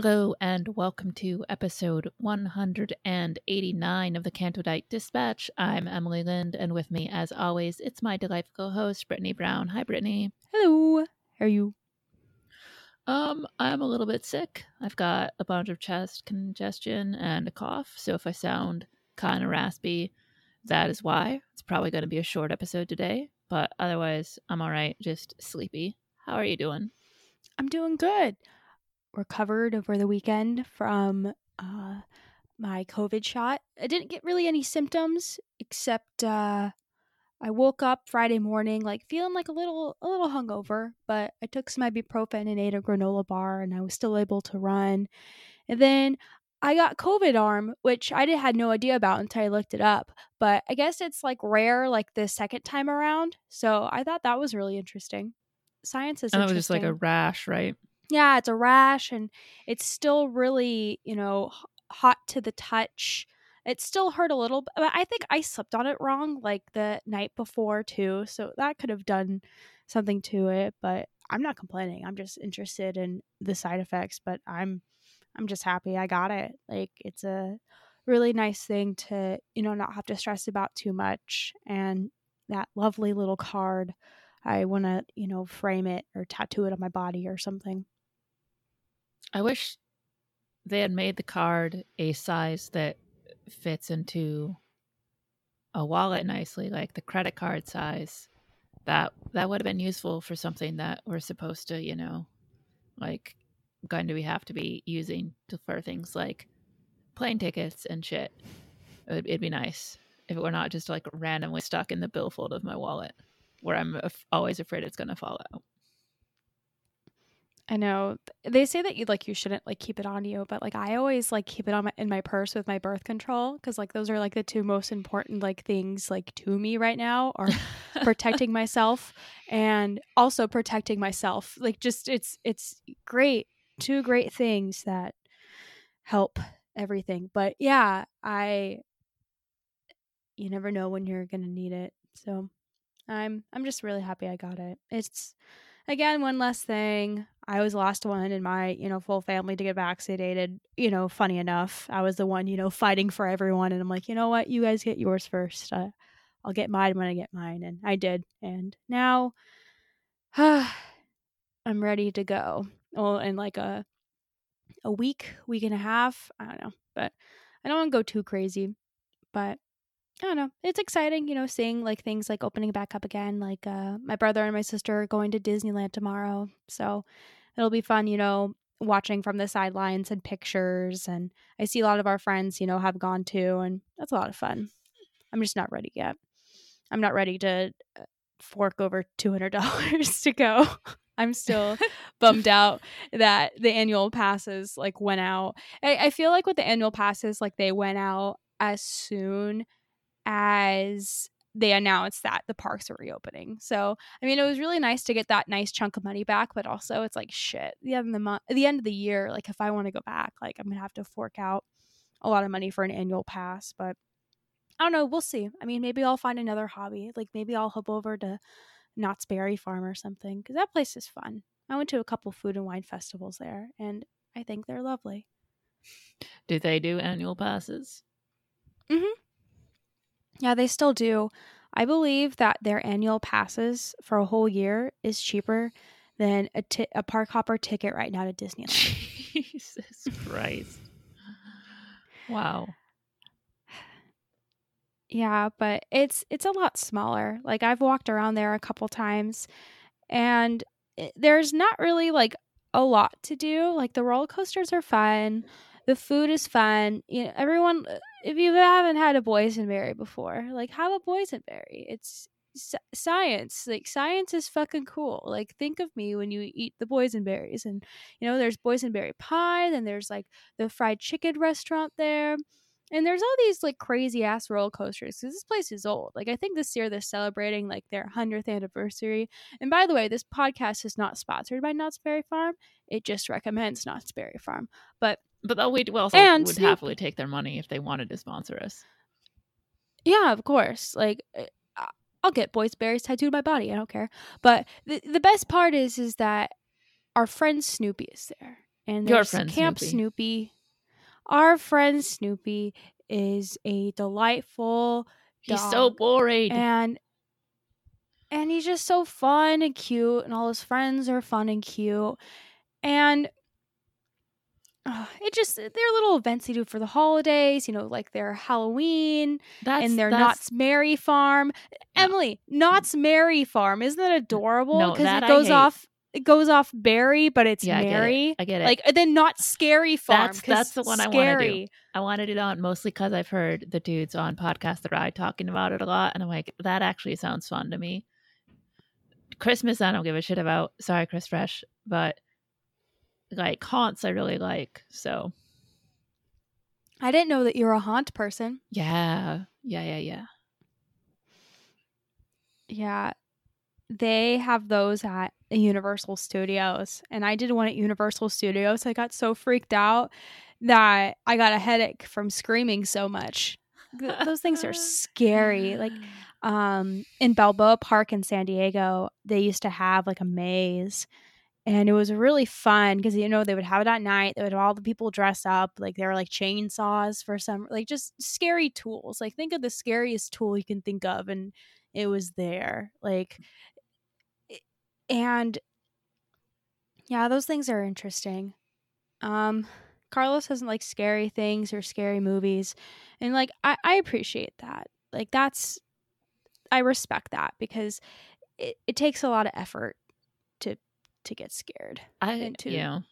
Hello and welcome to episode 189 of the Canto Bight Dispatch. I'm Emily Lind, and with me, as always, it's my delightful host, Brittany Brown. Hi, Brittany. Hello. How are you? Um, I'm a little bit sick. I've got a bunch of chest congestion and a cough, so if I sound kind of raspy, that is why. It's probably going to be a short episode today, but otherwise, I'm all right. Just sleepy. How are you doing? I'm doing good recovered over the weekend from uh, my COVID shot. I didn't get really any symptoms except uh, I woke up Friday morning like feeling like a little a little hungover, but I took some ibuprofen and ate a granola bar, and I was still able to run. And then I got COVID arm, which I had no idea about until I looked it up. But I guess it's like rare, like the second time around. So I thought that was really interesting. Science is. And it was just like a rash, right? Yeah, it's a rash and it's still really, you know, hot to the touch. It still hurt a little, but I think I slept on it wrong like the night before too. So that could have done something to it, but I'm not complaining. I'm just interested in the side effects, but I'm I'm just happy I got it. Like it's a really nice thing to, you know, not have to stress about too much and that lovely little card I want to, you know, frame it or tattoo it on my body or something. I wish they had made the card a size that fits into a wallet nicely, like the credit card size. That that would have been useful for something that we're supposed to, you know, like going to we have to be using to, for things like plane tickets and shit. It'd, it'd, be nice if it were not just like randomly stuck in the billfold of my wallet, where I'm af- always afraid it's going to fall out. I know they say that you like you shouldn't like keep it on you, but like I always like keep it on my in my purse with my birth control because like those are like the two most important like things like to me right now are protecting myself and also protecting myself. Like just it's it's great, two great things that help everything. But yeah, I you never know when you're gonna need it, so I'm I'm just really happy I got it. It's again one less thing I was the last one in my, you know, full family to get vaccinated. You know, funny enough, I was the one, you know, fighting for everyone. And I'm like, you know what? You guys get yours first. Uh, I'll get mine when I get mine. And I did. And now uh, I'm ready to go. Well, in like a, a week, week and a half. I don't know. But I don't want to go too crazy. But I don't know. It's exciting, you know, seeing like things like opening back up again. Like uh, my brother and my sister are going to Disneyland tomorrow. So it'll be fun, you know, watching from the sidelines and pictures. And I see a lot of our friends, you know, have gone too, and that's a lot of fun. I'm just not ready yet. I'm not ready to uh, fork over $200 to go. I'm still bummed out that the annual passes like went out. I, I feel like with the annual passes, like they went out as soon as they announced that the parks are reopening. So, I mean, it was really nice to get that nice chunk of money back, but also it's like shit. The end of the month, the end of the year, like if I want to go back, like I'm gonna have to fork out a lot of money for an annual pass. But I don't know. We'll see. I mean, maybe I'll find another hobby. Like maybe I'll hop over to Knott's Berry Farm or something because that place is fun. I went to a couple food and wine festivals there, and I think they're lovely. Do they do annual passes? Mm-hmm. Yeah, they still do. I believe that their annual passes for a whole year is cheaper than a park hopper ticket right now to Disneyland. Jesus Christ. Wow. Yeah, but it's it's a lot smaller. Like I've walked around there a couple times and it, there's not really like a lot to do. Like the roller coasters are fun. The food is fun. You know, everyone uh, if you haven't had a boysenberry before, like have a boysenberry. It's science. Like science is fucking cool. Like think of me when you eat the boysenberries and you know there's boysenberry pie, then there's like the fried chicken restaurant there. And there's all these like crazy ass roller coasters because this place is old. Like I think this year they're celebrating like their hundredth anniversary. And by the way, this podcast is not sponsored by Knott's Berry Farm. It just recommends Knott's Berry Farm. But But though we we also And would Snoopy. happily take their money if they wanted to sponsor us. yeah, of course, like eh, I- I'll get boys berries tattooed on my body. I don't care. But the the best part is is that our friend Snoopy is there, and Your friend Camp Snoopy. Snoopy. Our friend Snoopy is a delightful He's so boring. and and he's just so fun and cute and all his friends are fun and cute and Ah, it just eh, they're little events they do for the holidays you know like their halloween that's and their that's, knott's merry farm No. emily knott's merry farm isn't that adorable because that it goes off it goes off berry but it's Yeah, I get it. I get it. like and then not scary farm That's- that's the one I wanna do. scary. I wanted it on mostly because I've heard the dudes on Podcast the Ride talking about it a lot, and I'm like, that actually sounds fun to me. Christmas, I don't give a shit about. Sorry, Chris Fresh, but like haunts, I really like. So i didn't know that you're a haunt person yeah, yeah, yeah, yeah. Yeah. They have those at Universal Studios. And I did one at Universal Studios. I got so freaked out that I got a headache from screaming so much. Those things are scary. Like um in Balboa Park in San Diego, they used to have like a maze. And it was really fun because you know they would have it at night. They would have all the people dress up like they were like chainsaws for some like just scary tools. Like think of the scariest tool you can think of, and it was there. Like and yeah, those things are interesting. Um Carlos doesn't like scary things or scary movies. And like I, I appreciate that. Like that's I respect that because it, it takes a lot of effort to to get scared. I and to- you know,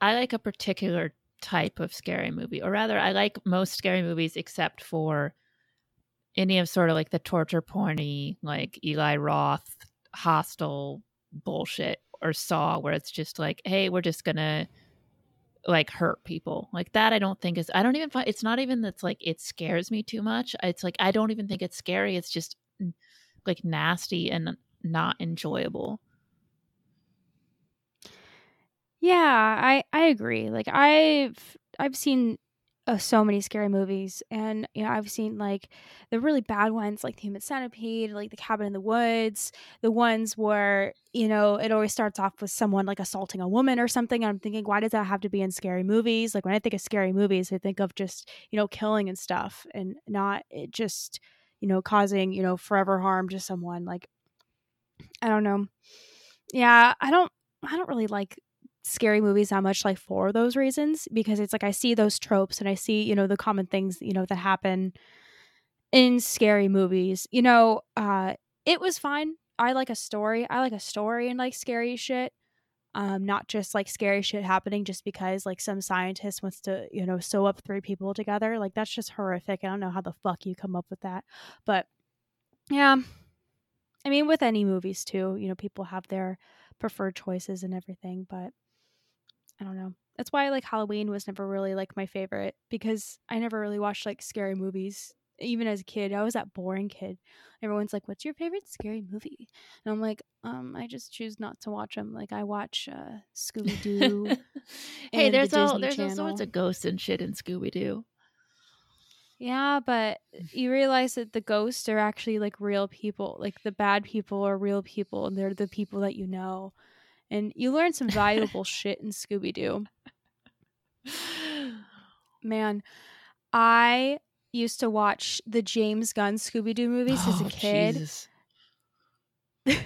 I like a particular type of scary movie, or rather, I like most scary movies except for any of sort of like the torture porny, like Eli Roth, Hostel bullshit, or Saw, where it's just like, hey, we're just gonna like hurt people like that. I don't think is. I don't even find it's not even that's like it scares me too much. It's like I don't even think it's scary. It's just like nasty and not enjoyable. Yeah, I I agree. Like I've I've seen uh, so many scary movies, and you know I've seen like the really bad ones, like the Human Centipede, like the Cabin in the Woods, the ones where you know it always starts off with someone like assaulting a woman or something. And I'm thinking, why does that have to be in scary movies? Like when I think of scary movies, I think of just you know killing and stuff, and not it just you know causing you know forever harm to someone. Like I don't know. Yeah, I don't. I don't really like scary movies that much like for those reasons because it's like I see those tropes and I see, you know, the common things, you know, that happen in scary movies. You know, uh it was fine. I like a story. I like a story and like scary shit. Um not just like scary shit happening just because like some scientist wants to, you know, sew up three people together. Like that's just horrific. I don't know how the fuck you come up with that. But yeah. I mean with any movies too, you know, people have their preferred choices and everything, but I don't know. That's why like Halloween was never really like my favorite because I never really watched like scary movies. Even as a kid, I was that boring kid. Everyone's like, "What's your favorite scary movie?" And I'm like, "Um, I just choose not to watch them. Like I watch uh, Scooby Doo." hey, there's the all there's all sorts of ghosts and shit in Scooby Doo. Yeah, but you realize that the ghosts are actually like real people. Like the bad people are real people and they're the people that you know. And you learn some valuable shit in Scooby Doo. Man, I used to watch the James Gunn Scooby Doo movies as a Oh, kid.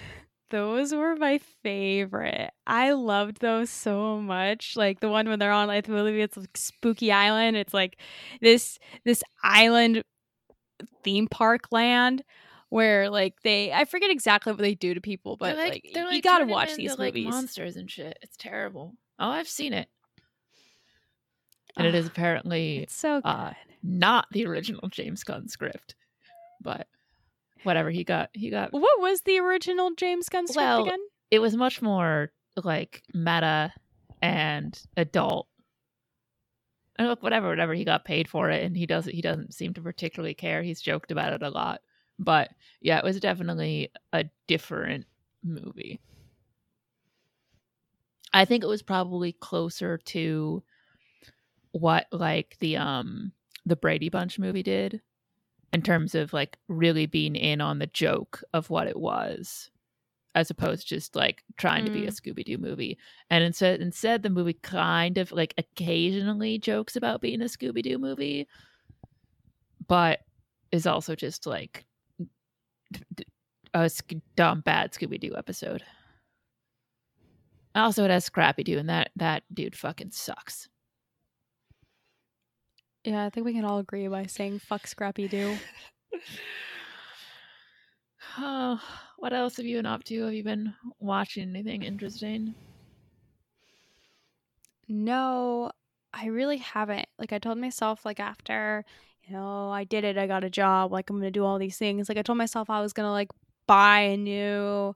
Those were my favorite. I loved those so much. Like the one when they're on, I believe it's like Spooky Island. It's like this this island theme park land where like they I forget exactly what they do to people, but They're like, they're you gotta watch these like, movies. monsters and shit. It's terrible. Oh, I've seen it, and it is apparently it's so uh, not the original James Gunn script, but whatever he got, he got. what was the original James Gunn script Well, again? It was much more like meta and adult. And look, whatever, whatever he got paid for it, and he doesn't. He doesn't seem to particularly care. He's joked about it a lot, but yeah, it was definitely a different movie. I think it was probably closer to what like the um the Brady Bunch movie did in terms of like really being in on the joke of what it was as opposed to just like trying to be a Scooby Doo movie. And instead instead the movie kind of like occasionally jokes about being a Scooby Doo movie but is also just like a dumb bad Scooby Doo episode. Also, it has Scrappy Doo, and that that dude fucking sucks. Yeah, I think we can all agree by saying fuck Scrappy Doo. Oh, what else have you been up to? Have you been watching anything interesting? No, I really haven't. Like I told myself like after, you know, I did it, I got a job, like I'm going to do all these things. Like I told myself I was going to like buy a new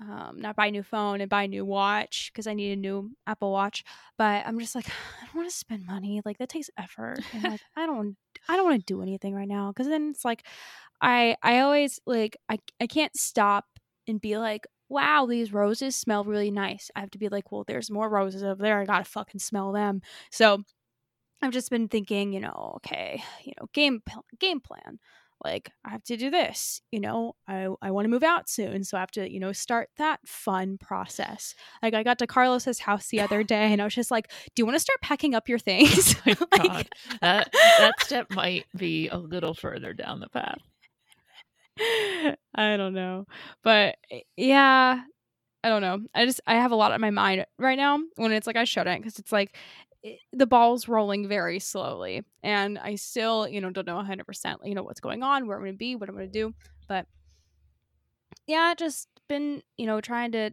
um not buy a new phone and buy a new watch because I need a new Apple Watch, but I'm just like I don't want to spend money. Like that takes effort. And like I don't I don't want to do anything right now cuz then it's like I I always like I I can't stop and be like wow, these roses smell really nice. I have to be like, well, there's more roses over there. I gotta fucking smell them. So I've just been thinking, you know, okay, you know, game game plan. Like I have to do this, you know. I I want to move out soon, so I have to, you know, start that fun process. Like I got to Carlos's house the other day, and I was just like, "Do you want to start packing up your things?" My Like- God, that that step might be a little further down the path. I don't know. But eh, yeah, I don't know. I just I have a lot on my mind right now when it's like I shouldn't because it's like it, the ball's rolling very slowly and I still, you know, don't know 100%, you know, what's going on, where I'm going to be, what I'm going to do. But yeah, just been, you know, trying to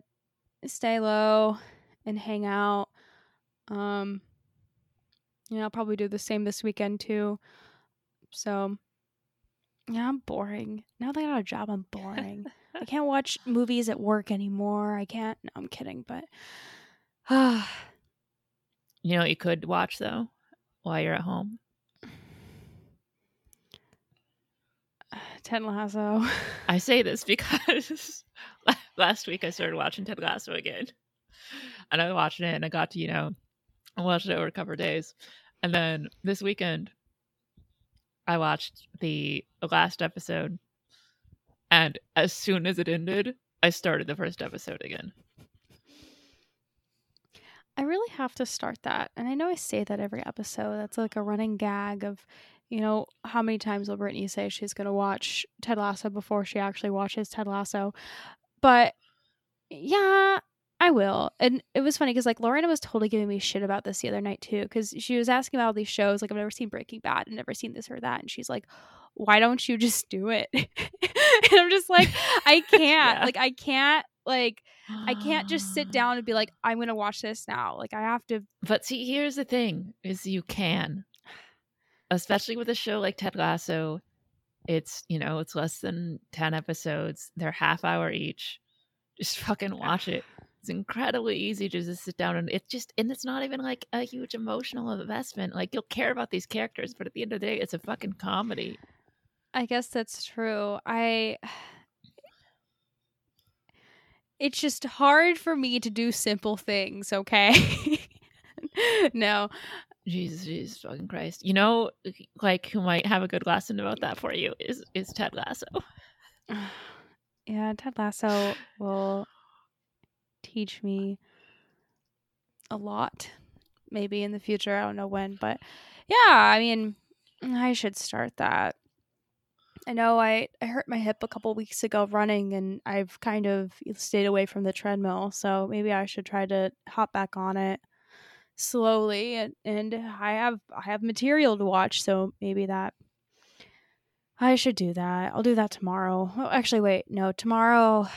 stay low and hang out. Um yeah, I'll probably do the same this weekend too. So yeah, I'm boring. Now that I got a job, I'm boring. I can't watch movies at work anymore. I can't. No, I'm kidding, but You know what you could watch though while you're at home? Ted Lasso. I say this because last week I started watching Ted Lasso again. And I was watching it and I got to, you know, I watched it over a couple of days. And then this weekend I watched the last episode. And as soon as it ended, I started the first episode again. I really have to start that. And I know I say that every episode. That's like a running gag of, you know, how many times will Brittany say she's going to watch Ted Lasso before she actually watches Ted Lasso. But yeah, I will. And it was funny because like Lorena was totally giving me shit about this the other night too. Because she was asking about all these shows. Like, I've never seen Breaking Bad and never seen this or that. And she's like, why don't you just do it? and I'm just like, I can't. Yeah. Like, I can't. Like, I can't just sit down and be like, I'm gonna watch this now. Like I have to But see, here's the thing: is you can, especially with a show like Ted Lasso. It's you know it's less than ten episodes. They're half hour each. Just fucking watch it. It's incredibly easy to just sit down and it's just and it's not even like a huge emotional investment. Like you'll care about these characters, but at the end of the day, it's a fucking comedy. I guess that's true. I it's just hard for me to do simple things, okay? no. Jesus, Jesus fucking Christ. You know, like who might have a good lesson about that for you is is Ted Lasso. yeah, Ted Lasso will teach me a lot. Maybe in the future, I don't know when, but yeah, I mean, I should start that. I know I, I hurt my hip a couple weeks ago running and I've kind of stayed away from the treadmill. So maybe I should try to hop back on it slowly and, and I have I have material to watch, so maybe that I should do that. I'll do that tomorrow. Oh, actually wait, no, tomorrow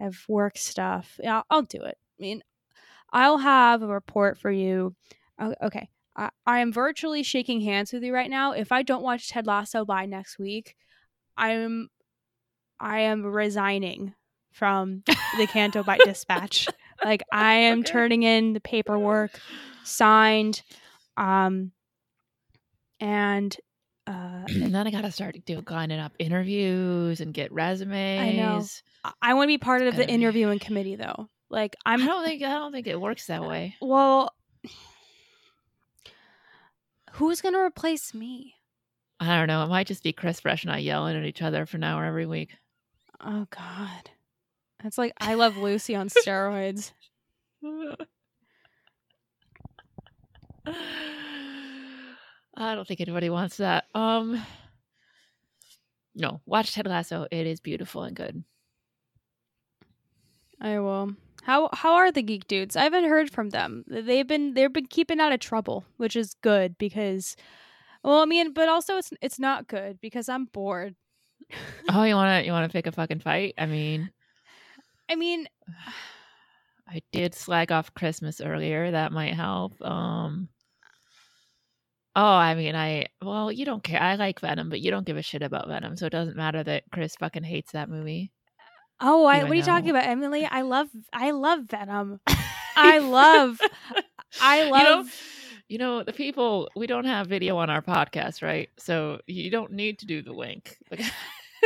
I have work stuff. Yeah, I'll do it. I mean, I'll have a report for you. Oh, okay. I, I am virtually shaking hands with you right now. If I don't watch Ted Lasso by next week, I'm I am resigning from the Canto Bight Dispatch. Like I am okay. turning in the paperwork signed um and uh and then I gotta start doing lining up interviews and get resumes. I know. I want to be part of the interviewing committee though. Like I'm I don't think I don't think it works that way. Well who's gonna replace me? I don't know. It might just be Chris Fresh and I yelling at each other for an hour every week. Oh God. That's like I love Lucy on steroids. I don't think anybody wants that. Um No, watch Ted Lasso. It is beautiful and good. I will. How how are the geek dudes? I haven't heard from them. They've been they've been keeping out of trouble, which is good because well, I mean, but also it's it's not good because I'm bored. oh, you want to you want to pick a fucking fight? I mean I mean I did slag off Christmas earlier. That might help. Um Oh, I mean, I well, you don't care. I like Venom, but you don't give a shit about Venom, so it doesn't matter that Chris fucking hates that movie. Oh, I, what are you talking about, Emily? I love, I love Venom. I love, I love. You know, you know, the people. We don't have video on our podcast, right? So you don't need to do the link.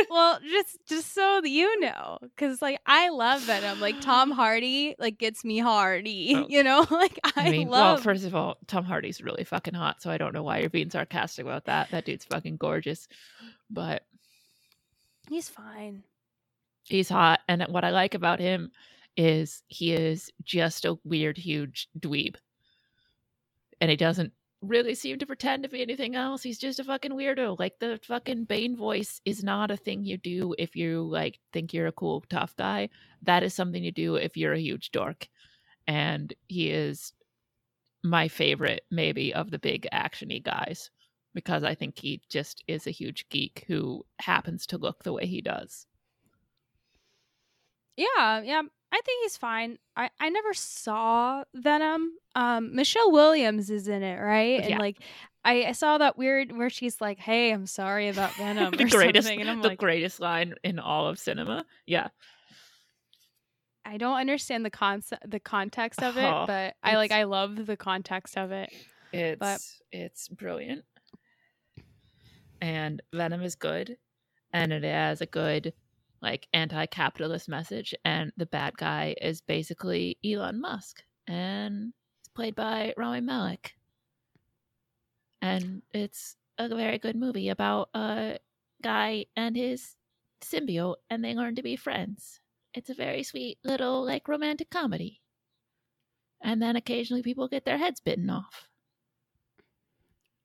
well, just just so that you know, because like I love Venom. Like Tom Hardy, like gets me hardy. Oh. You know, like I, I mean, love. Well, first of all, Tom Hardy's really fucking hot, so I don't know why you're being sarcastic about that. That dude's fucking gorgeous, but he's fine he's hot and what i like about him is he is just a weird huge dweeb and he doesn't really seem to pretend to be anything else. He's just a fucking weirdo. Like the fucking bane voice is not a thing you do if you like think you're a cool tough guy. That is something you do if you're a huge dork. And he is my favorite maybe of the big actiony guys because i think he just is a huge geek who happens to look the way he does. Yeah, yeah. I think he's fine. I, I never saw Venom. Um, Michelle Williams is in it, right? And yeah. like, I, I saw that weird where she's like, "Hey, I'm sorry about Venom." the greatest, the like, greatest line in all of cinema. Yeah. I don't understand the concept, the context of it, oh, but I like, I love the context of it. It's but... it's brilliant, and Venom is good, and it has a good like anti-capitalist message and the bad guy is basically Elon Musk and it's played by Rami Malek. And it's a very good movie about a guy and his symbiote and they learn to be friends. It's a very sweet little like romantic comedy. And then occasionally people get their heads bitten off.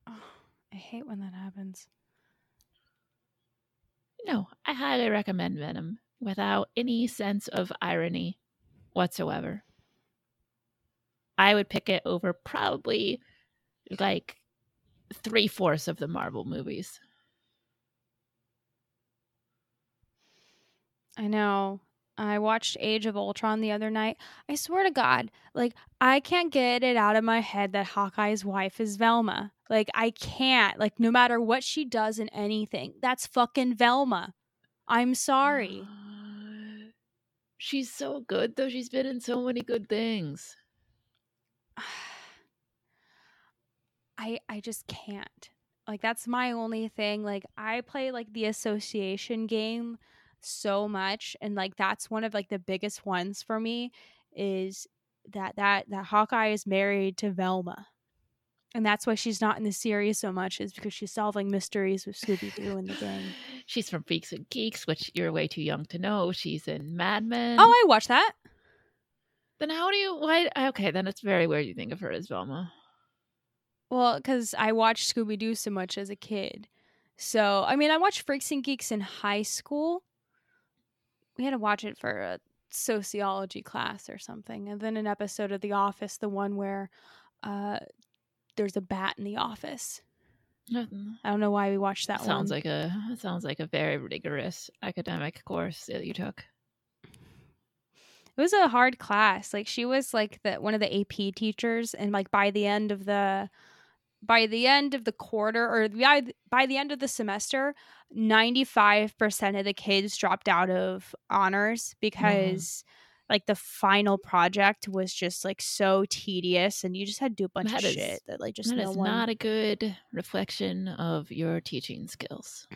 Oh, I hate when that happens. No, I highly recommend Venom without any sense of irony whatsoever. I would pick it over probably like three fourths of the Marvel movies. I know. I watched Age of Ultron the other night. I swear to God, like, I can't get it out of my head that Hawkeye's wife is Velma. Like, I can't. Like, no matter what she does in anything, that's fucking Velma. I'm sorry. she's so good, though. She's been in so many good things. I I just can't. Like that's my only thing. Like I play like the association game so much and like that's one of like the biggest ones for me is that that that Hawkeye is married to Velma. and that's why she's not in the series so much is because she's solving mysteries with Scooby Doo and the gang. She's from Freaks and Geeks, which you're way too young to know. She's in Mad Men. Oh, I watched that. then how do you? Why? Okay, then it's very weird you think of her as Velma. Well, because I watched Scooby Doo so much as a kid. So, I mean, I watched Freaks and Geeks in high school. We had to watch it for a sociology class or something. And then an episode of The Office, the one where uh, there's a bat in the office. I don't know why we watched that sounds one. like a sounds like a very rigorous academic course that you took. it was a hard class. Like she was like the one of the AP teachers, and like by the end of the by the end of the quarter or by by the end of the semester, ninety five percent of the kids dropped out of honors mm-hmm. because like the final project was just like so tedious, and you just had to do a bunch That of is- shit that like just That no is one. not a good reflection of your teaching skills.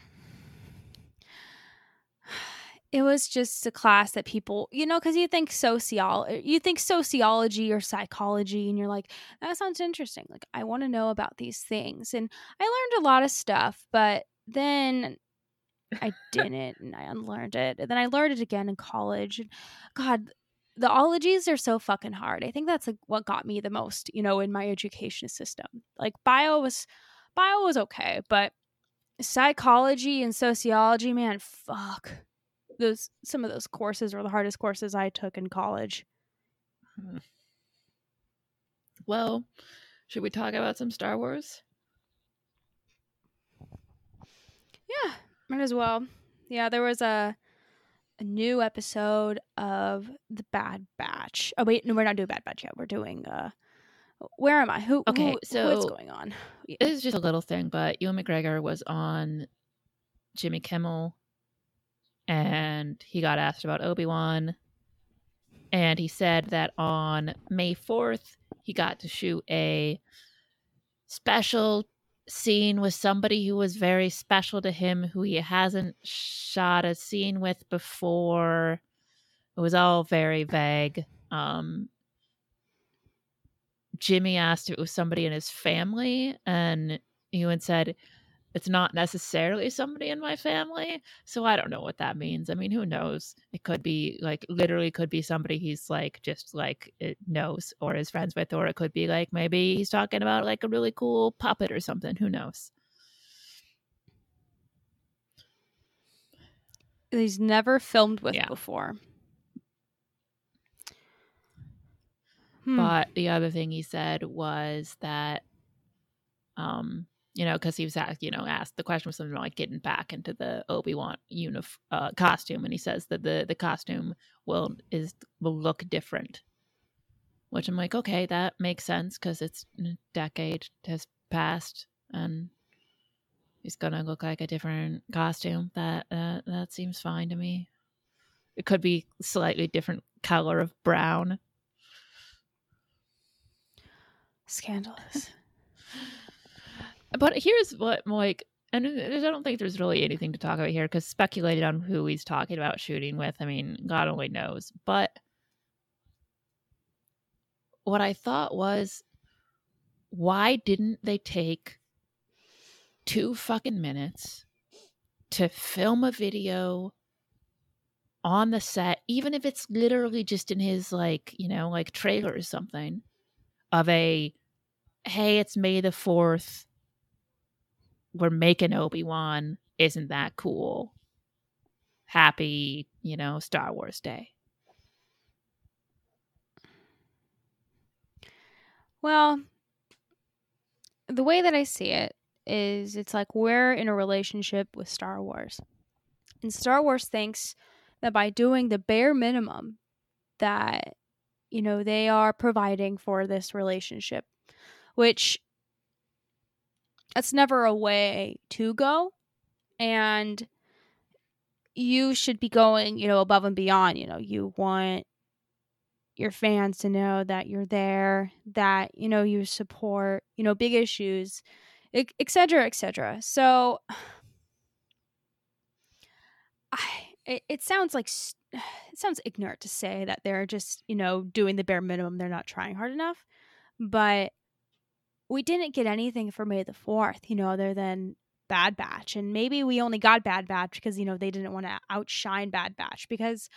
It was just a class that people you know because you think sociology eh, you think sociology or psychology and you're like that sounds interesting. Like i want to know about these things. And i learned a lot of stuff but then i didn't and i unlearned it and then i learned it again in college and god the ologies are so fucking hard. I think that's like what got me the most you know in my education system. Like bio was bio was okay but psychology and sociology man fuck those some of those courses were the hardest courses I took in college. Well, should we talk about some Star Wars? Yeah, might as well. Yeah, there was a a new episode of the Bad Batch. Oh wait, no, we're not doing Bad Batch yet. We're doing uh where am I? Who Okay, who- so- what's going on? Yeah. This is just a little thing, but Ewan McGregor was on Jimmy Kimmel and he got asked about Obi Wan. And he said that on May 4th, he got to shoot a special scene with somebody who was very special to him, who he hasn't shot a scene with before. It was all very vague. Um, Jimmy asked if it was somebody in his family, and Ewan said, It's not necessarily somebody in my family. So I don't know what that means. I mean, who knows? It could be like literally could be somebody he's like just like knows or is friends with, or it could be like maybe he's talking about like a really cool puppet or something. Who knows? He's never filmed with Yeah. before. Hmm. But the other thing he said was that, um, you know, because he was asked, you know, asked the question was something like getting back into the Obi Wan unif- uh, costume, and he says that the the costume will is will look different. Which I'm like, okay, that makes sense because it's a decade has passed, and he's gonna look like a different costume. That uh, that seems fine to me. It could be slightly different color of brown. Scandalous. But here's what like, and I don't think there's really anything to talk about here because speculated on who he's talking about shooting with. I mean, God only knows. But what I thought was, why didn't they take two fucking minutes to film a video on the set, even if it's literally just in his like, you know, like trailer or something, of a hey, it's May the fourth we're making Obi Wan. Isn't that cool? Happy, you know, Star Wars Day. Well, the way that I see it is it's like we're in a relationship with Star Wars. And Star Wars thinks that by doing the bare minimum that you know they are providing for this relationship, which that's never a way to go and you should be going, you know, above and beyond, you know, you want your fans to know that you're there, that you know you support, you know, big issues, etc., et cetera, et cetera. So, I it, it sounds like it sounds ignorant to say that they're just you know doing the bare minimum. They're not trying hard enough, but we didn't get anything for May the 4th, you know, other than Bad Batch. And maybe we only got Bad Batch because, you know, they didn't want to outshine Bad Batch because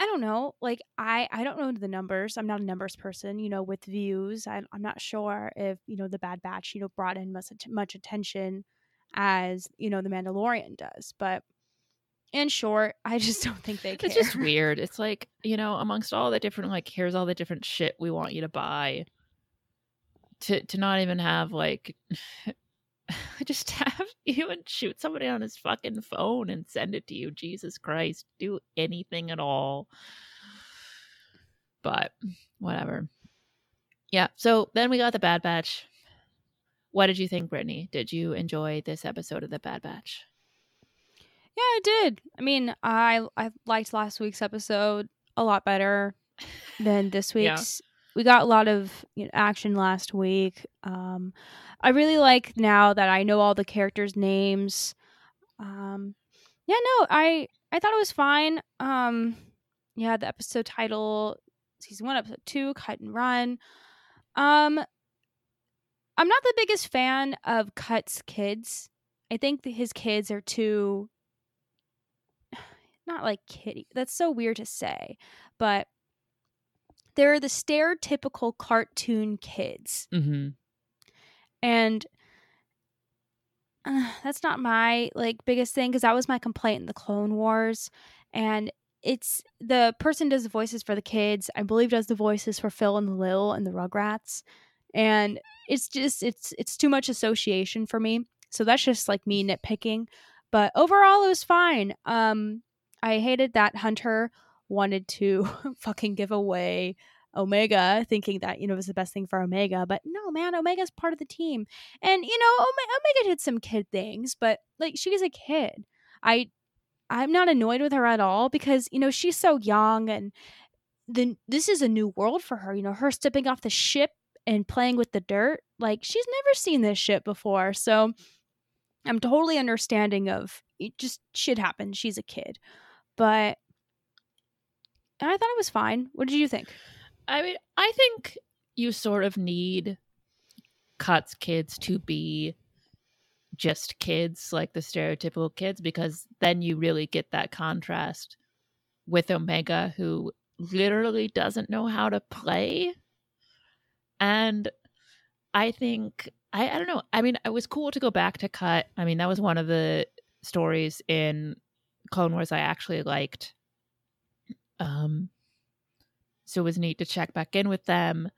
I don't know. Like I I don't know the numbers. I'm not a numbers person, you know, with views. I I'm not sure if, you know, the Bad Batch, you know, brought in much much attention as, you know, the Mandalorian does. But in short, I just don't think they care. It's just weird. It's like, you know, amongst all the different like here's all the different shit we want you to buy to to not even have like just have you and shoot somebody on his fucking phone and send it to you. Jesus Christ. Do anything at all. But whatever. Yeah. So then we got the Bad Batch. What did you think, Brittany? Did you enjoy this episode of the Bad Batch? Yeah, I did. I mean, I I liked last week's episode a lot better than this week's. We got a lot of you know, action last week. Um, I really like now that I know all the characters' names. Um, yeah, no, I I thought it was fine. Um, yeah, the episode title, season one, episode two, cut and run. Um, I'm not the biggest fan of Cut's kids. I think his kids are too not like kitty. That's so weird to say, but they're the stereotypical cartoon kids. Mm-hmm. And uh, that's not my like biggest thing because that was my complaint in the clone wars. And it's the person does the voices for the kids. I believe does the voices for phil and lil and the rugrats. And it's just it's it's too much association for me. So that's just like me nitpicking. But overall it was fine. Um i hated that hunter wanted to fucking give away Omega, thinking that, you know, it was the best thing for Omega. But no, man, Omega's part of the team. And, you know, Omega did some kid things, but like she she's a kid. I I'm not annoyed with her at all because, you know, she's so young and then this is a new world for her. You know, her stepping off the ship and playing with the dirt. Like she's never seen this shit before. So I'm totally understanding of it just shit happens. She's a kid. But I thought it was fine. What did you think? I mean, I think you sort of need Cut's kids to be just kids, like the stereotypical kids, because then you really get that contrast with Omega, who literally doesn't know how to play. And I think, I, I don't know. I mean, it was cool to go back to Cut. I mean, that was one of the stories in Clone Wars I actually liked. Um, so it was neat to check back in with them.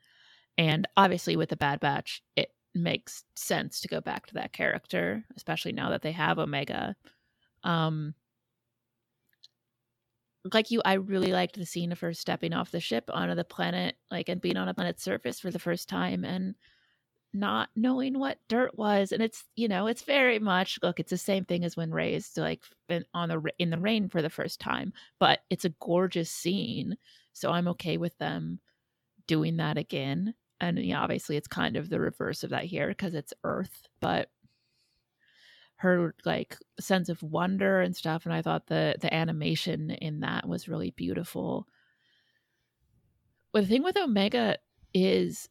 And obviously, with the Bad Batch, it makes sense to go back to that character, especially now that they have Omega. Um, like you, I really liked the scene of her stepping off the ship onto the planet, like and being on a planet's surface for the first time, and not knowing what dirt was. And it's you know, it's very much look, it's the same thing as when Rey's like on the in the rain for the first time, but it's a gorgeous scene so I'm okay with them doing that again. And yeah, obviously it's kind of the reverse of that here because it's Earth, but her like sense of wonder and stuff and I thought the the animation in that was really beautiful. But the thing with Omega is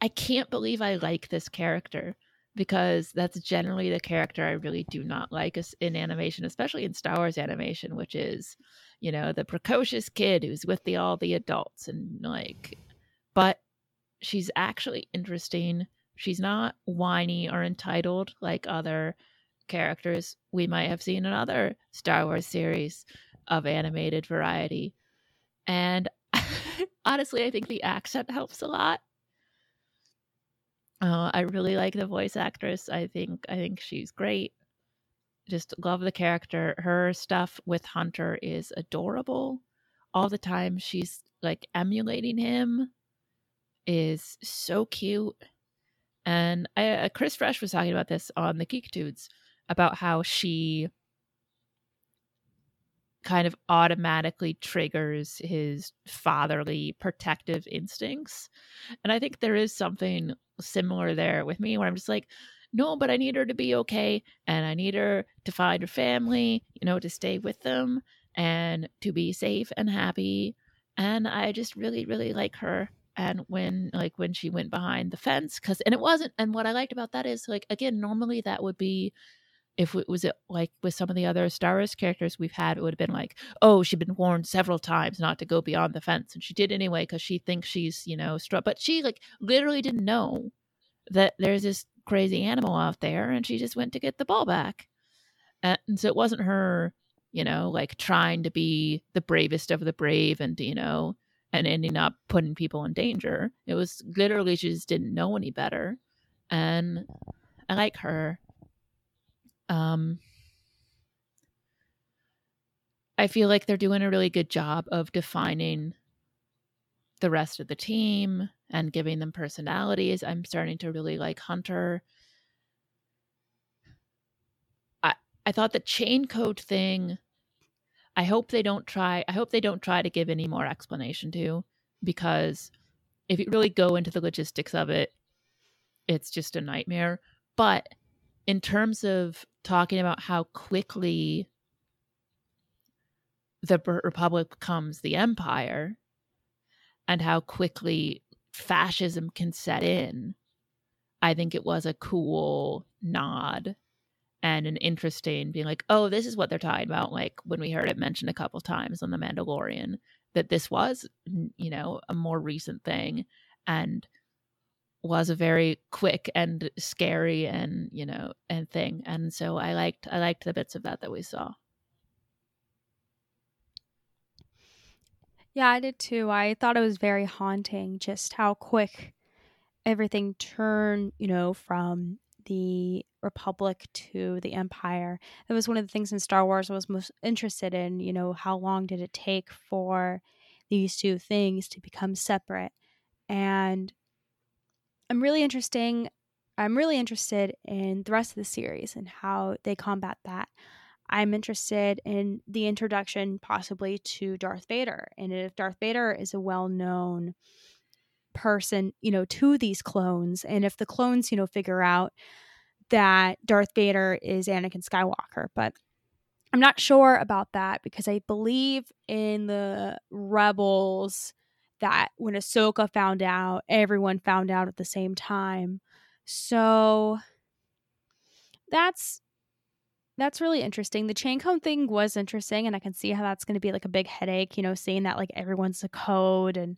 I can't believe I like this character because that's generally the character I really do not like in animation, especially in Star Wars animation, which is, you know, the precocious kid who's with the all the adults and like but she's actually interesting. She's not whiny or entitled like other characters we might have seen in other Star Wars series of animated variety. And honestly, I think the accent helps a lot uh, I really like the voice actress. I think I think she's great. Just love the character. Her stuff with Hunter is adorable. All the time she's like emulating him is so cute. And I, uh, Chris Fresh was talking about this on the Geek Dudes about how she kind of automatically triggers his fatherly protective instincts. And I think there is something similar there with me where I'm just like, no, but I need her to be okay and I need her to find her family, you know, to stay with them and to be safe and happy. And I just really, really like her and when like when she went behind the fence because and it wasn't and what i liked about that is like again normally that would be if it was it like with some of the other Star Wars characters we've had, it would have been like, oh, she'd been warned several times not to go beyond the fence, and she did anyway because she thinks she's you know strong, but she like literally didn't know that there's this crazy animal out there, and she just went to get the ball back, and so it wasn't her, you know, like trying to be the bravest of the brave, and you know, and ending up putting people in danger. It was literally she just didn't know any better, and I like her um, I feel like they're doing a really good job of defining the rest of the team and giving them personalities. I'm starting to really like Hunter. I I thought the chain code thing I hope they don't try I hope they don't try to give any more explanation to because if you really go into the logistics of it it's just a nightmare. But in terms of talking about how quickly the republic becomes the empire and how quickly fascism can set in i think it was a cool nod and an interesting being like oh this is what they're talking about like when we heard it mentioned a couple times on the mandalorian that this was you know a more recent thing and was a very quick and scary and you know and thing. And so i liked i liked the bits of that that we saw. Yeah i did too. I thought it was very haunting just how quick everything turned you know from the republic to the empire. That was one of the things in star wars i was most interested in you know how long did it take for these two things to become separate? And I'm really interesting. I'm really interested in the rest of the series and how they combat that. I'm interested in the introduction possibly to Darth Vader. And if Darth Vader is a well known person, you know, to these clones, and if the clones, you know, figure out that Darth Vader is Anakin Skywalker. But I'm not sure about that because I believe in the Rebels that when Ahsoka found out, everyone found out at the same time. So that's that's really interesting. The chain code thing was interesting, and I can see how that's going to be like a big headache. You know, seeing that like everyone's a code, and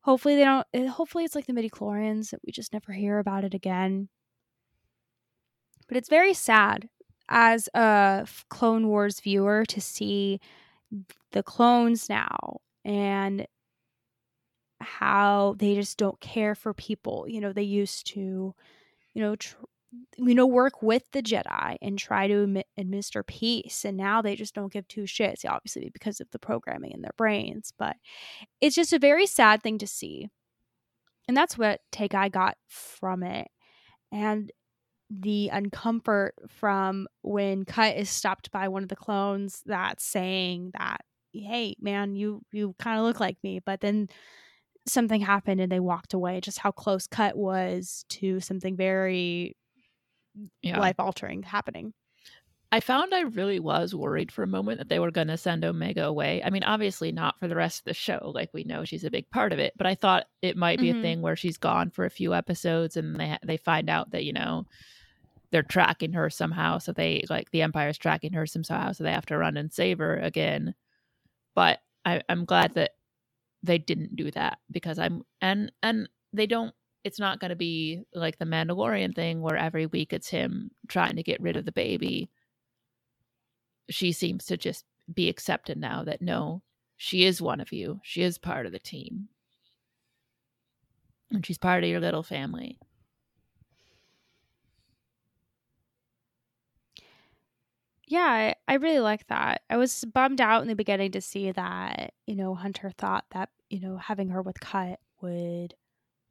hopefully they don't. Eh, hopefully it's like the midi chlorians that we just never hear about it again. But it's very sad as a Clone Wars viewer to see the clones now and how they just don't care for people. You know, they used to, you know, tr- you know, work with the Jedi and try to administer peace, and now they just don't give two shits. Obviously, because of the programming in their brains, but it's just a very sad thing to see, and that's what take I got from it, and the uncomfort from when Cut is stopped by one of the clones that's saying that, "Hey, man, you you kind of look like me," but then something happened and they walked away just how close cut was to something very yeah. life altering happening I found I really was worried for a moment that they were going to send Omega away. I mean, obviously not for the rest of the show. Like we know she's a big part of it, but I thought it might be mm-hmm. a thing where she's gone for a few episodes and they they find out that, you know, they're tracking her somehow, so they like the Empire's tracking her somehow, so they have to run and save her again. But I, I'm glad that they didn't do that because I'm and and they don't it's not going to be like the Mandalorian thing where every week it's him trying to get rid of the baby. She seems to just be accepted now that no, she is one of you. She is part of the team. And she's part of your little family. Yeah, I, I really like that. I was bummed out in the beginning to see that, you know, Hunter thought that, you know, having her with Cut would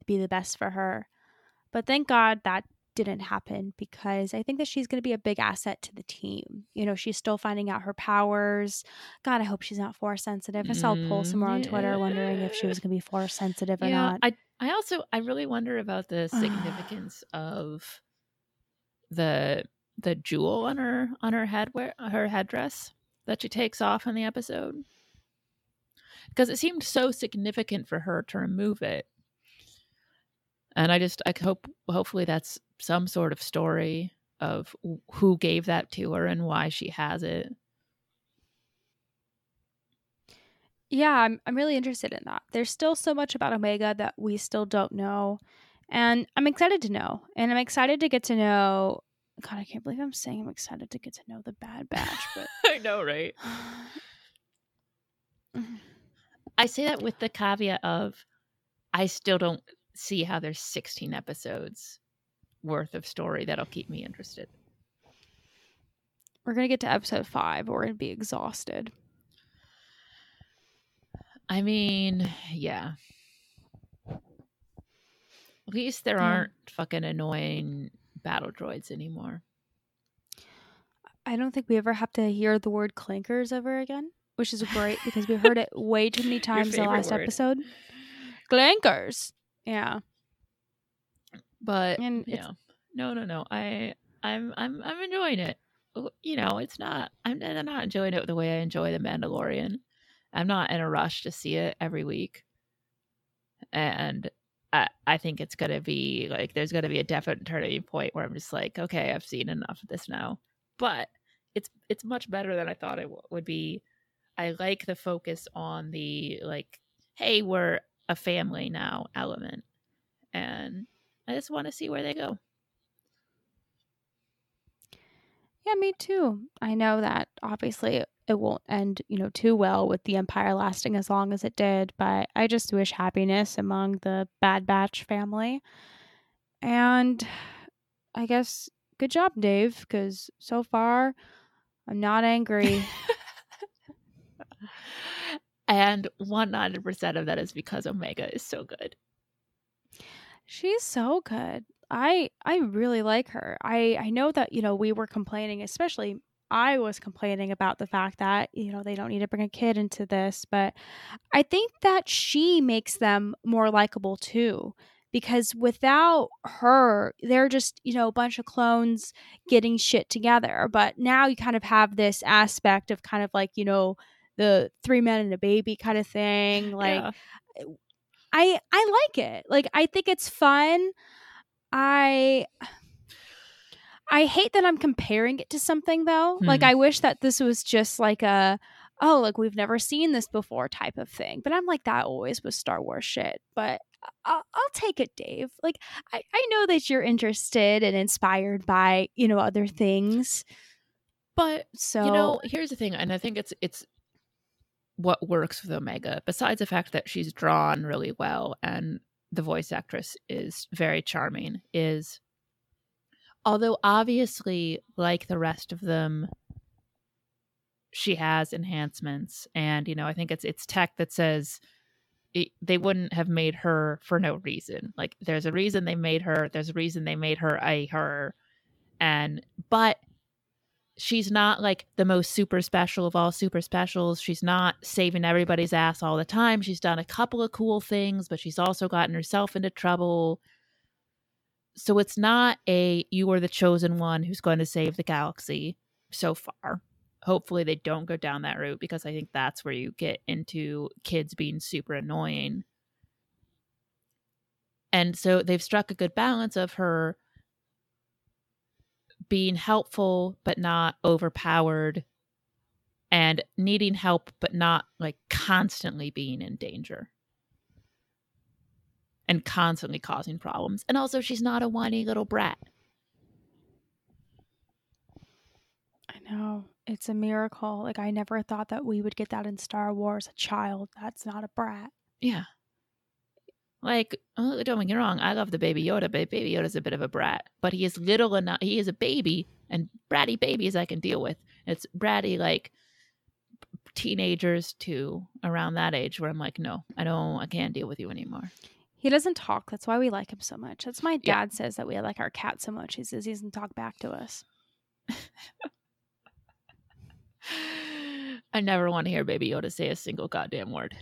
be the best for her. But thank God that didn't happen because I think that she's going to be a big asset to the team. You know, she's still finding out her powers. God, I hope she's not force sensitive. I saw a poll mm, somewhere on Twitter wondering if she was going to be force sensitive or yeah, not. I I also I really wonder about the significance of the the jewel on her on her head her headdress that she takes off in the episode because it seemed so significant for her to remove it. And I just I hope hopefully that's some sort of story of who gave that to her and why she has it. Yeah, I'm I'm really interested in that. There's still so much about Omega that we still don't know. And I'm excited to know. And I'm excited to get to know God, I can't believe I'm saying I'm excited to get to know the Bad Batch, but I know, right? Mm-hmm. I say that with the caveat of I still don't see how there's 16 episodes worth of story that'll keep me interested. We're going to get to episode 5, we're going to be exhausted. I mean, yeah. At least there aren't fucking annoying battle droids anymore. I don't think we ever have to hear the word clankers ever again, which is great because we heard it way too many times the last word. episode. Clankers. Yeah. But And yeah. No, no, no. I I'm I'm I'm enjoying it. You know, it's not I'm, I'm not enjoying it the way I enjoy The Mandalorian. I'm not in a rush to see it every week. And I, I think it's gonna be like there's gonna be a definite turning point where I'm just like, okay, I've seen enough of this now. But it's it's much better than I thought it w- would be. I like the focus on the like, hey, we're a family now element, and I just want to see where they go. Yeah, me too. I know that obviously it won't end, you know, too well with the Empire lasting as long as it did, but I just wish happiness among the Bad Batch family. And I guess good job, Dave, because so far I'm not angry. and 100% of that is because Omega is so good. She's so good. I I really like her. I I know that, you know, we were complaining, especially I was complaining about the fact that, you know, they don't need to bring a kid into this, but I think that she makes them more likable too. Because without her, they're just, you know, a bunch of clones getting shit together. But now you kind of have this aspect of kind of like, you know, the three men and a baby kind of thing. Like, Yeah. I I like it. Like I think it's fun. I I hate that I'm comparing it to something though. Like Hmm. I wish that this was just like a oh, like we've never seen this before type of thing. But I'm like that always was Star Wars shit. But I'll, I'll take it, Dave. Like I, I know that you're interested and inspired by you know other things. But So you know, here's the thing, and I think it's it's what works with Omega, besides the fact that she's drawn really well and the voice actress is very charming, is although obviously, like the rest of them, she has enhancements, and you know, I think it's it's tech that says it, they wouldn't have made her for no reason. Like, there's a reason they made her. There's a reason they made her a her, and but she's not like the most super special of all super specials. She's not saving everybody's ass all the time. She's done a couple of cool things, but she's also gotten herself into trouble. So it's not a you are the chosen one who's going to save the galaxy so far. Hopefully they don't go down that route because I think that's where you get into kids being super annoying. And so they've struck a good balance of her being helpful but not overpowered and needing help but not like constantly being in danger and constantly causing problems and also she's not a whiny little brat I know. It's a miracle. Like I never thought that we would get that in Star Wars. A child that's not a brat. yeah like oh, don't get me wrong i love the baby yoda but baby yoda's a bit of a brat but he is little enough he is a baby and bratty babies i can deal with it's bratty like teenagers to around that age where i'm like no i don't i can't deal with you anymore He doesn't talk. That's why we like him so much. That's my Yeah. dad says that we like our cat so much. He says he doesn't talk back to us. I never want to hear Baby Yoda say a single goddamn word.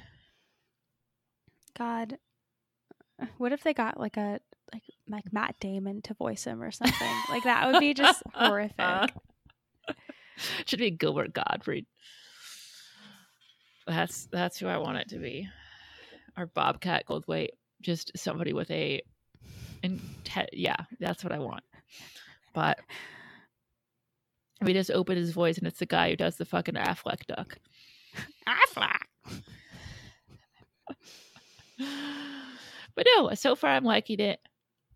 God, what if they got like a like like Matt Damon to voice him or something? like that would be just horrific. Should be Gilbert Gottfried. That's that's who I want it to be. Our Bobcat Goldthwait, just somebody with a, and yeah, that's what I want. But we just open his voice and it's the guy who does the fucking Aflac duck. Aflac. but no, so far I'm liking it.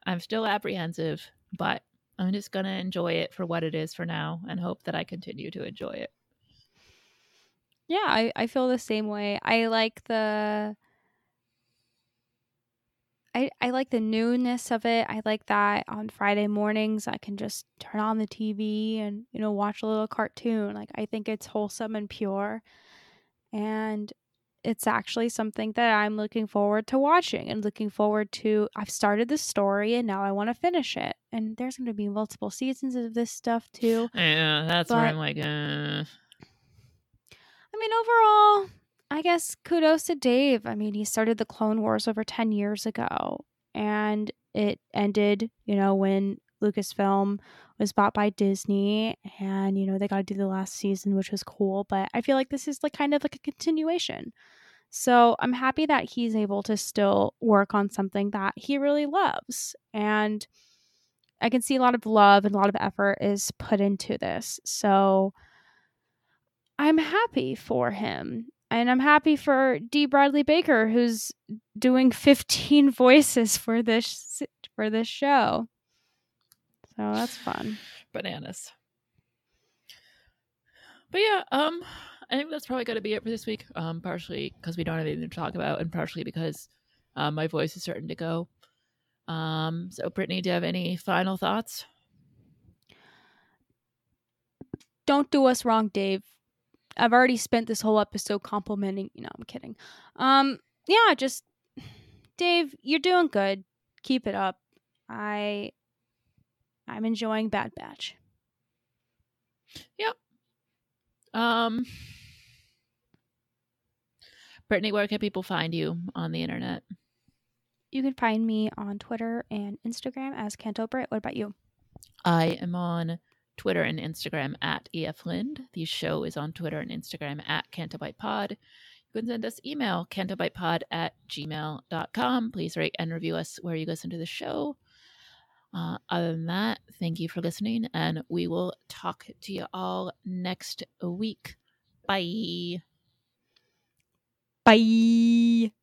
I'm still apprehensive, but I'm just gonna enjoy it for what it is for now and hope that I continue to enjoy it. Yeah, I, I feel the same way. I like the I, I like the newness of it. I like that on Friday mornings I can just turn on the TV and, you know, watch a little cartoon. Like I think it's wholesome and pure. And it's actually something that I'm looking forward to watching and looking forward to. I've started the story and now I want to finish it. And there's going to be multiple seasons of this stuff too. Yeah, that's But- where I'm like, uh, I mean, overall, I guess kudos to Dave. I mean, he started the Clone Wars over 10 years ago and it ended, you know, when Lucasfilm was bought by Disney and, you know, they got to do the last season, which was cool. But I feel like this is like kind of like a continuation. So I'm happy that he's able to still work on something that he really loves. And I can see a lot of love and a lot of effort is put into this. So I'm happy for him. And I'm happy for D. Bradley Baker, who's doing 15 voices for this for this show. So that's fun. bananas. But yeah, um, I think that's probably going to be it for this week. Um, partially because we don't have anything to talk about, and partially because um, my voice is starting to go. Um, so Brittany, do you have any final thoughts? Don't do us wrong, Dave. I've already spent this whole episode complimenting. You know, I'm kidding. Um, yeah, just Dave, you're doing good. Keep it up. I I'm enjoying Bad Batch. Yep um, Brittany, where can people find you on the internet? You can find me on Twitter and Instagram as Canto Brit. What about you? I am on Twitter and Instagram at EF Lind. The show is on Twitter and Instagram at CantoBightPod. You can send us email, cantobightpod at gmail.com. Please rate and review us where you listen to the show. Uh, other than that, thank you for listening, and we will talk to you all next week. Bye. Bye.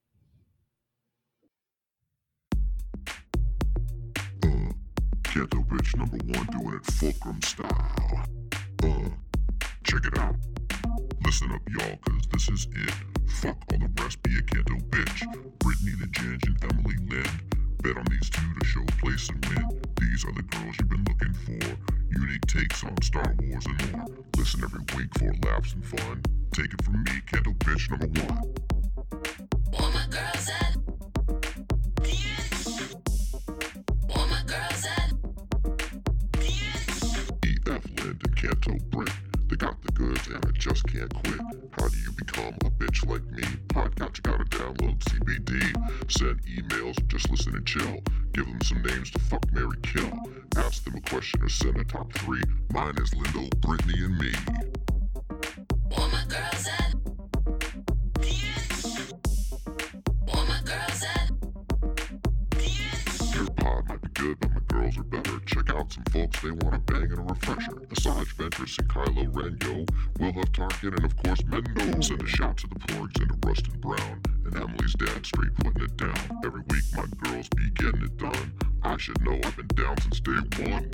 Ghetto bitch number one doing it fulcrum style. Uh, check it out. Listen up, y'all, cause this is it. Fuck all the rest, be a Canto bitch. Brittany the Ginge and Emily Lind. Bet on these two to show place and win. These are the girls you've been looking for. Unique takes on Star Wars and more. Listen every week for laughs and fun. Take it from me, Canto bitch number one. All my girls just can't quit. How do you become a bitch like me? Podcast, you gotta download CBD. Send emails, just listen and chill. Give them some names to fuck, Mary kill. Ask them a question or send a top three. Mine is Lindo, Brittany, and me. All my girls at All my girls at Your pod might be good, but my girls are better. Check out some folks, they want a bang and a refresher. Asajj Ventress and Kylo Ren, yo. Will have Tarkin and of course Mando. Send a shout to the porgs and to Rustin Brown. And Emily's dad straight putting it down. Every week my girls be getting it done. I should know I've been down since day one.